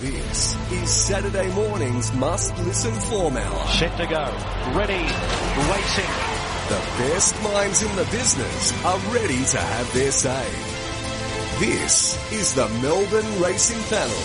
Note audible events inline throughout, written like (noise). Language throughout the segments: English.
This is Saturday morning's must listen form hour. Set to go. Ready. Waiting. The best minds in the business are ready to have their say. This is the Melbourne Racing Panel.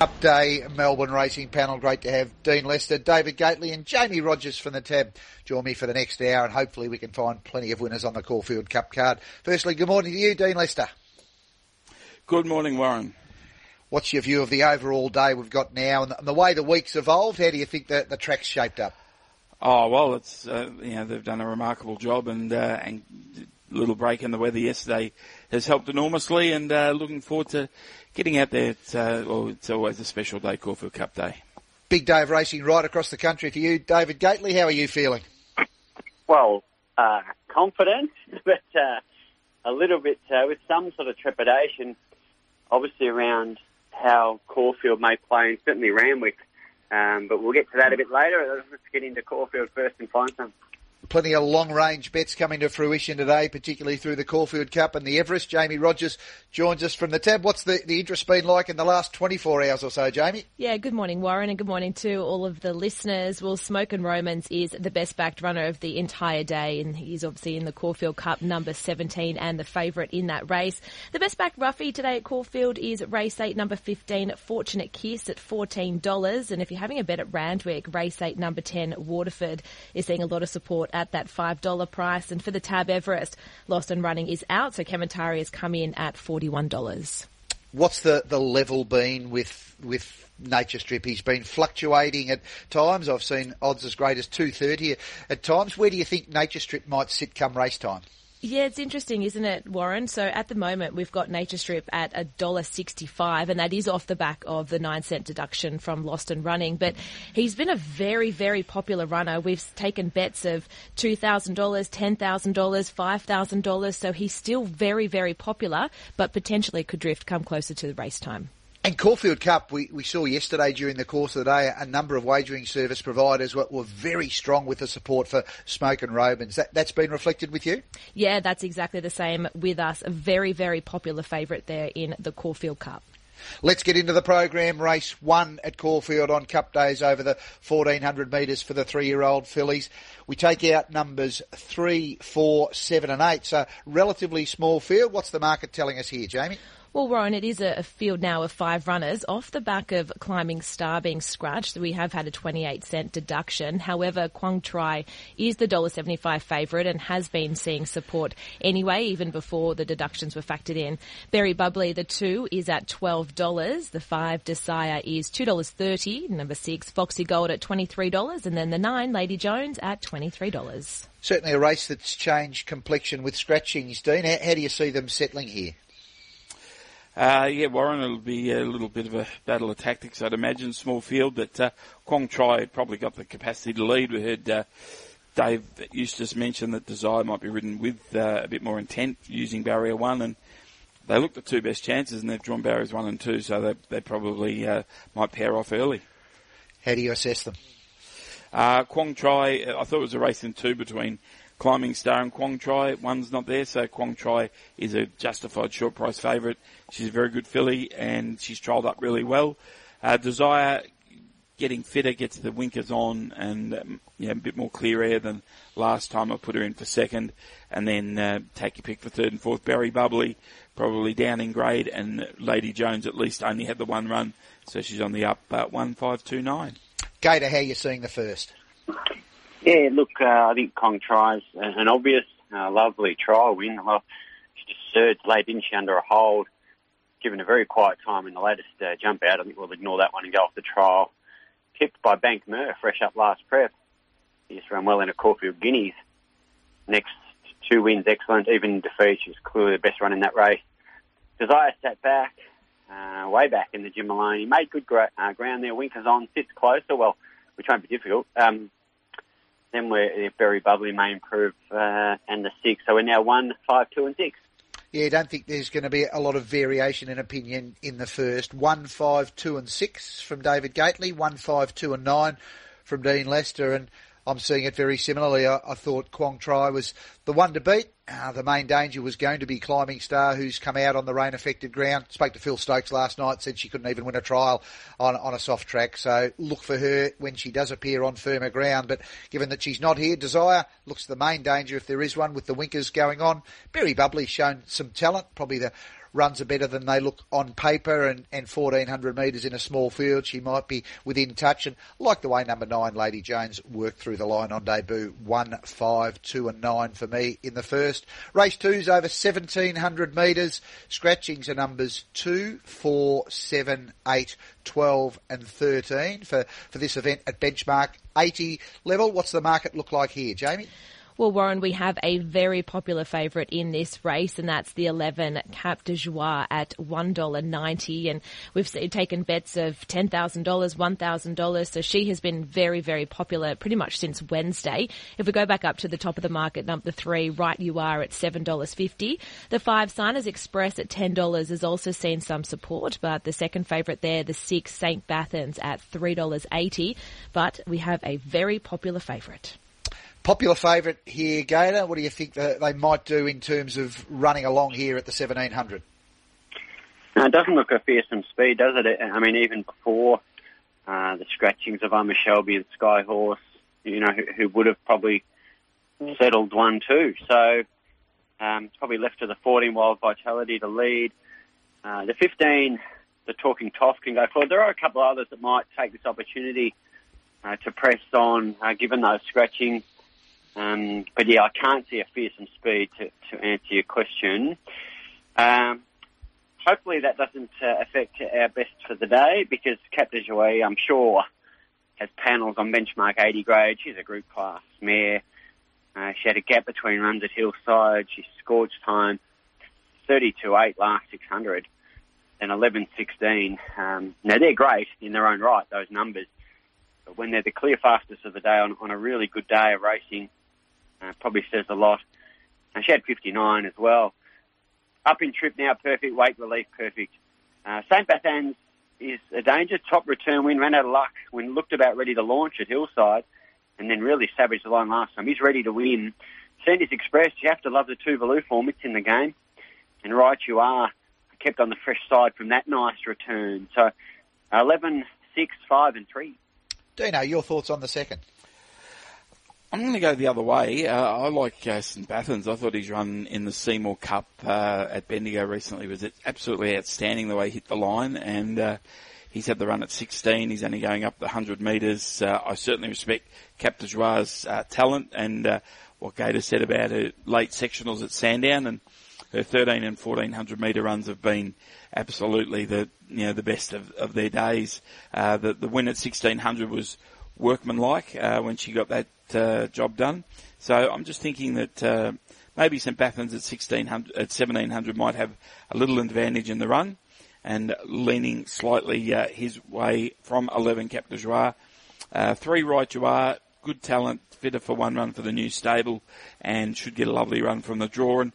Up day, Melbourne Racing Panel. Great to have Dean Lester, David Gately and Jamie Rogers from the tab join me for the next hour and hopefully we can find plenty of winners on the Caulfield Cup card. Firstly, good morning to you, Dean Lester. Good morning, Warren. What's your view of the overall day we've got now and the, and the way the week's evolved? How do you think the, the track's shaped up? Oh well, it's uh, you know they've done a remarkable job, and uh, and a little break in the weather yesterday has helped enormously, and uh, looking forward to getting out there. It's, uh, well, it's always a special day, Caulfield Cup Day. Big day of racing right across the country for you, David Gately. How are you feeling? Well, uh, confident, (laughs) but uh, a little bit uh, with some sort of trepidation, obviously around how Caulfield may play, and certainly Randwick. Um, but we'll get to that a bit later. Let's get into Caulfield first and find some. Plenty of long range bets coming to fruition today, particularly through the Caulfield Cup and the Everest. Jamie Rogers joins us from the tab. What's the, the interest been like in the last 24 hours or so, Jamie? Yeah, good morning, Warren, and good morning to all of the listeners. Well, Smokin' Romans is the best backed runner of the entire day, and he's obviously in the Caulfield Cup number 17 and the favourite in that race. The best backed roughie today at Caulfield is race 8, number 15, Fortunate Kiss at $14. And if you're having a bet at Randwick, race 8, number 10, Waterford is seeing a lot of support at that $5 price. And for the Tab Everest, Lost and Running is out, so Kementari has come in at $41. What's the, the level been with with Nature Strip? He's been fluctuating at times. I've seen odds as great as 230 at times. Where do you think Nature Strip might sit come race time? Yeah, it's interesting, isn't it, Warren? So at the moment, we've got Nature Strip at $1.65, and that is off the back of the 9 cent deduction from Lost and Running. But he's been a very, very popular runner. We've taken bets of $2,000, $10,000, $5,000, so he's still very, very popular, but potentially could drift come closer to the race time. And Caulfield Cup, we, we saw yesterday during the course of the day a number of wagering service providers were, were very strong with the support for Smokin' Romans. That, that's been reflected with you? Yeah, that's exactly the same with us. A very, very popular favourite there in the Caulfield Cup. Let's get into the program. Race one at Caulfield on Cup days over the 1400 metres for the three-year-old fillies. We take out numbers three, four, seven, and eight. So relatively small field. What's the market telling us here, Jamie? Well, Warren, it is a, field now of five runners off the back of Climbing Star being scratched. We have had a 28 cent deduction. However, Quang Tri is the $1.75 favourite and has been seeing support anyway, even before the deductions were factored in. Berry Bubbly, the two, is at $12. The five Desire is $2.30. Number six, Foxy Gold at $23. And then the nine, Lady Jones at $23. Certainly a race that's changed complexion with scratchings, Dean. How, how do you see them settling here? Uh, yeah, Warren, it'll be a little bit of a battle of tactics, I'd imagine. Small field, but uh, Quang Tri probably got the capacity to lead. We heard uh, Dave Eustace mention that Desire might be ridden with uh, a bit more intent using barrier one, and they look the two best chances, and they've drawn barriers one and two, so they, they probably uh, might pair off early. How do you assess them? Uh, Quang Tri, I thought it was a race in two between Climbing Star and Quang Tri. One's not there, so Quang Tri is a justified short price favourite. She's a very good filly and she's trialled up really well. Uh, Desire getting fitter, gets the winkers on and um, yeah, a bit more clear air than last time I put her in for second and then uh, take your pick for third and fourth. Berry Bubbly probably down in grade and Lady Jones at least only had the one run, so she's on the up uh, 1529. Gator, how are you seeing the first? Yeah, look, uh, I think Quang Tri's an obvious, uh, lovely trial win. Well, she just surged late, didn't she, under a hold, given a very quiet time in the latest uh, jump out. I think we'll ignore that one and go off the trial. Tipped by Bank Mer, fresh up last prep. He just ran well in a Caulfield Guineas. Next two wins, excellent. Even defeat, she's clearly the best run in that race. Desire sat back, uh, way back in the Jim Moloney. Made good gra- uh, ground there. Winkers on, sits closer. Well, which won't be difficult. Um, then we're Berry Bubbly may improve, uh, and the six. So we're now one, five, two, and six. Yeah, I don't think there's going to be a lot of variation in opinion in the first. One, five, two, and six from David Gately. One, five, two, and nine from Dean Lester. And I'm seeing it very similarly. I, I thought Quang Tri was the one to beat. Uh, the main danger was going to be Climbing Star, who's come out on the rain affected ground. Spoke to Phil Stokes last night, said she couldn't even win a trial on, on a soft track. So look for her when she does appear on firmer ground. But given that she's not here, Desire looks the main danger if there is one with the winkers going on. Berry Bubbly's shown some talent, probably the runs are better than they look on paper and, and 1400 metres in a small field. She might be within touch and like the way number nine, Lady Jones, worked through the line on debut. One, five, two and nine for me in the first. Race two's over 1700 metres. Scratchings are numbers two, four, seven, eight, 12 and 13 for, for this event at benchmark 80 level. What's the market look like here, Jamie? Well, Warren, we have a very popular favourite in this race, and that's the 11 Cap de Joie at $1.90. And we've taken bets of $10,000, $1,000. So she has been very, very popular pretty much since Wednesday. If we go back up to the top of the market, number three, Right You Are at $7.50. The five Signers Express at $10 has also seen some support, but the second favourite there, the six St. Bathans at $3.80. But we have a very popular favourite. Popular favourite here, Gator. What do you think they might do in terms of running along here at the 1700? No, it doesn't look a fearsome speed, does it? I mean, even before uh, the scratchings of Emma Shelby and Skyhorse, you know, who, who would have probably settled one too. So um, it's probably left to the 14 Wild Vitality to lead. Uh, the 15, the Talking Toff can go forward. There are a couple of others that might take this opportunity uh, to press on, uh, given those scratchings. Um, but yeah, I can't see a fearsome speed to, to answer your question. Um, hopefully that doesn't uh, affect our best for the day because Cap de I'm sure, has panels on benchmark 80 grade. She's a group class mare. Uh, she had a gap between runs at Hillside. She scorched time 32.8 last 600 and 11.16. Um, now they're great in their own right, those numbers. But when they're the clear fastest of the day on, on a really good day of racing, uh, probably says a lot. And she had 59 as well. Up in trip now, perfect. Weight relief, perfect. Uh, St. Bathans is a danger. Top return win, ran out of luck when looked about ready to launch at Hillside and then really savaged the line last time. He's ready to win. Sandy's Express, you have to love the Tuvalu form. It's in the game. And right you are. Kept on the fresh side from that nice return. So 11, 6, 5 and 3. Dino, your thoughts on the second? I'm going to go the other way. Uh, I like uh, St. Bathans. I thought his run in the Seymour Cup uh, at Bendigo recently was absolutely outstanding the way he hit the line and uh, he's had the run at 16. He's only going up the 100 metres. Uh, I certainly respect Cap de Joie's uh, talent and uh, what Gator said about her late sectionals at Sandown and her 13 and 1400 metre runs have been absolutely the you know the best of, of their days. Uh, the, the win at 1600 was workmanlike uh, when she got that uh, job done. So I'm just thinking that uh, maybe St Bathans at 1600, at 1700 might have a little advantage in the run, and leaning slightly uh, his way from 11 Cap de Joie. Uh, three right you are, good talent, fitter for one run for the new stable, and should get a lovely run from the draw. And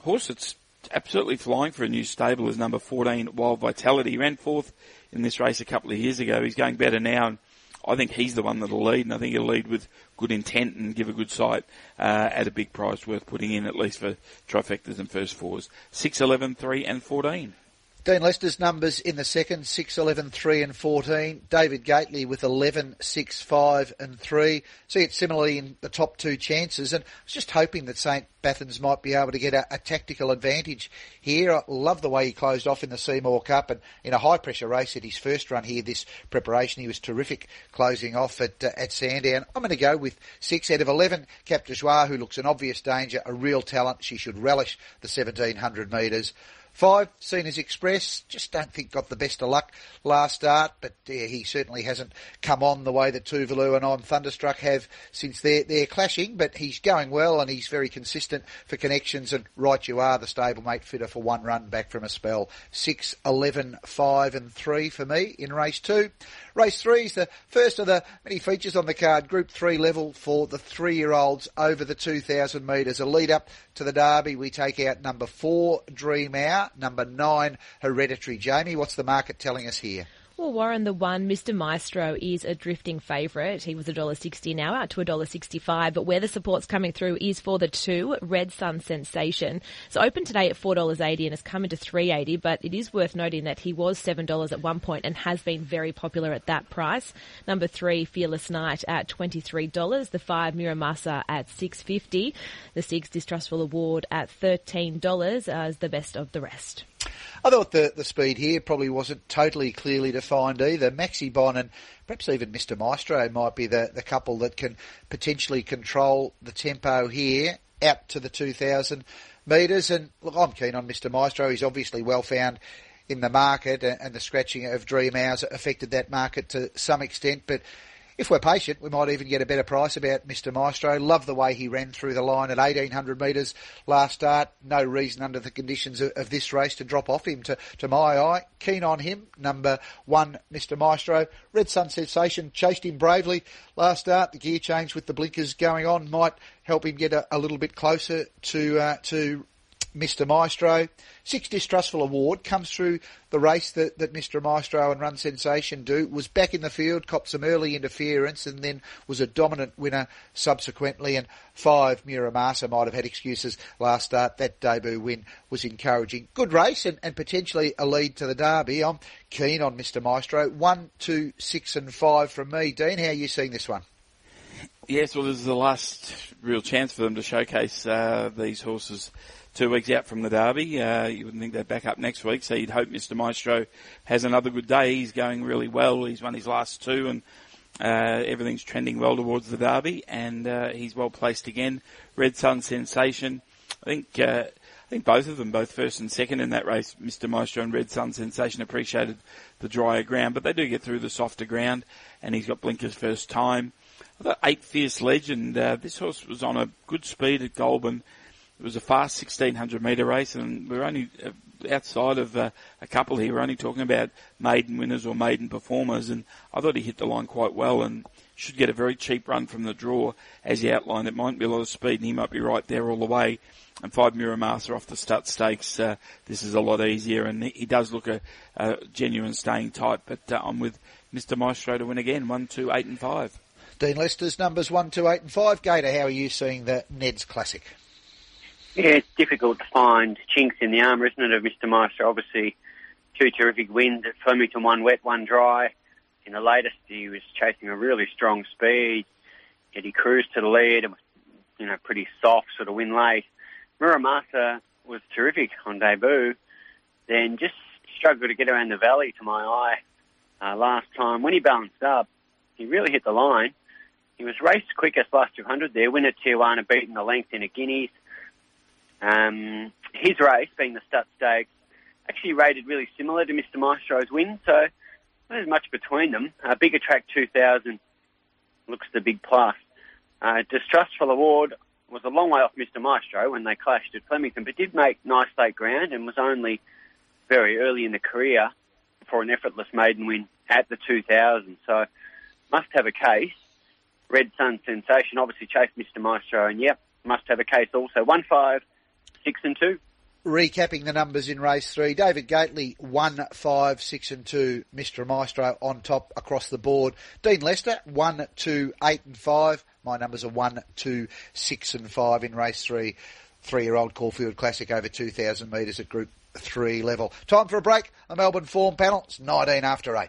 horse that's absolutely flying for a new stable is number 14 Wild Vitality. He ran fourth in this race a couple of years ago. He's going better now. And I think he's the one that'll lead, and I think he'll lead with good intent and give a good sight uh, at a big price worth putting in at least for trifectas and first fours. 6, 11, 3 and 14. Dean Lester's numbers in the second, 6, 11, 3 and 14. David Gately with 11, 6, 5 and 3. See it similarly in the top two chances and I was just hoping that St. Bathans might be able to get a, a, tactical advantage here. I love the way he closed off in the Seymour Cup and in a high pressure race at his first run here this preparation. He was terrific closing off at, uh, at Sandown. I'm going to go with 6 out of 11. Cap de Joie, who looks an obvious danger, a real talent. She should relish the 1700 metres. Five, Cena's Express, just don't think got the best of luck last start, but yeah, he certainly hasn't come on the way that Tuvalu and I'm Thunderstruck have since they're, they're clashing, but he's going well and he's very consistent for connections and right you are, the stablemate fitter for one run back from a spell. Six, eleven, five and three for me in race two. Race three is the first of the many features on the card, Group 3 level for the three-year-olds over the 2,000 metres. A lead up to the Derby, we take out number four, Dream Hour, number nine, Hereditary. Jamie, what's the market telling us here? Well, Warren, the one, Mr. Maestro is a drifting favourite. He was $1.60 now, out to $1.65. But where the support's coming through is for the two, Red Sun Sensation. So open today at $4.80 and has come into $3.80. But it is worth noting that he was $7 at one point and has been very popular at that price. Number three, Fearless Knight at $23. The five, Miramasa at $6.50. The six, Distrustful Award at $13 as the best of the rest. I thought the, the speed here probably wasn't totally clearly defined either. Maxi Bon and perhaps even Mr. Maestro might be the, the couple that can potentially control the tempo here out to the 2,000 metres. And look, I'm keen on Mr. Maestro. He's obviously well found in the market and the scratching of Dream Hours affected that market to some extent. But if we're patient, we might even get a better price about Mr. Maestro. Love the way he ran through the line at 1800 metres last start. No reason under the conditions of, of, this race to drop off him to, to my eye. Keen on him. Number one, Mr. Maestro. Red Sun Sensation chased him bravely last start. The gear change with the blinkers going on might help him get a, a little bit closer to, uh, to Mr. Maestro. Six Distrustful Award comes through the race that, that Mr. Maestro and Run Sensation do. Was back in the field, copped some early interference, and then was a dominant winner subsequently. And five, Miramasa might have had excuses last start. That debut win was encouraging. Good race and, and potentially a lead to the Derby. I'm keen on Mr. Maestro. One, two, six, and five from me. Dean, how are you seeing this one? Yes, well, this is the last real chance for them to showcase uh, these horses two weeks out from the Derby. Uh, you wouldn't think they'd back up next week, so you'd hope Mr. Maestro has another good day. He's going really well. He's won his last two and uh, everything's trending well towards the Derby and uh, he's well placed again. Red Sun Sensation. I think, uh, I think both of them, both first and second in that race, Mr. Maestro and Red Sun Sensation appreciated the drier ground, but they do get through the softer ground and he's got blinkers first time. I thought Eight Fierce Legend, uh, this horse was on a good speed at Goulburn it was a fast 1600 metre race, and we're only uh, outside of uh, a couple here. We're only talking about maiden winners or maiden performers, and I thought he hit the line quite well and should get a very cheap run from the draw. As he outlined, it might be a lot of speed, and he might be right there all the way. And five Miramasa off the Stud Stakes, uh, this is a lot easier, and he does look a, a genuine staying tight, But uh, I'm with Mr. Maestro to win again, one, two, eight, and five. Dean Lester's numbers one, two, eight, and five. Gator, how are you seeing the Ned's Classic? Yeah, it's difficult to find chinks in the armour, isn't it, of Mr. Maestro? Obviously, two terrific wins at Flemington, one wet, one dry. In the latest, he was chasing a really strong speed, yet he cruised to the lead and was, you know, pretty soft, sort of win late. Miramasa was terrific on debut, then just struggled to get around the valley to my eye uh, last time. When he balanced up, he really hit the line. He was raced quickest last 200 there, winner Tijuana beaten the length in a Guineas. Um, his race, being the Stud Stakes, actually rated really similar to Mr. Maestro's win, so there's much between them. Uh, Bigger Track 2000 looks the big plus. Uh, Distrustful Award was a long way off Mr. Maestro when they clashed at Flemington, but did make nice late ground and was only very early in the career for an effortless maiden win at the 2000. So must have a case. Red Sun Sensation obviously chased Mr. Maestro, and yep, must have a case also. One five six and two. Recapping the numbers in race three, David Gately one five six and two, Mr. Maestro on top across the board. Dean Lester one two eight and five. My numbers are one two six and five in race three. Three-year-old Caulfield Classic over two thousand metres at Group Three level. Time for a break. The Melbourne Form Panel. It's nineteen after eight.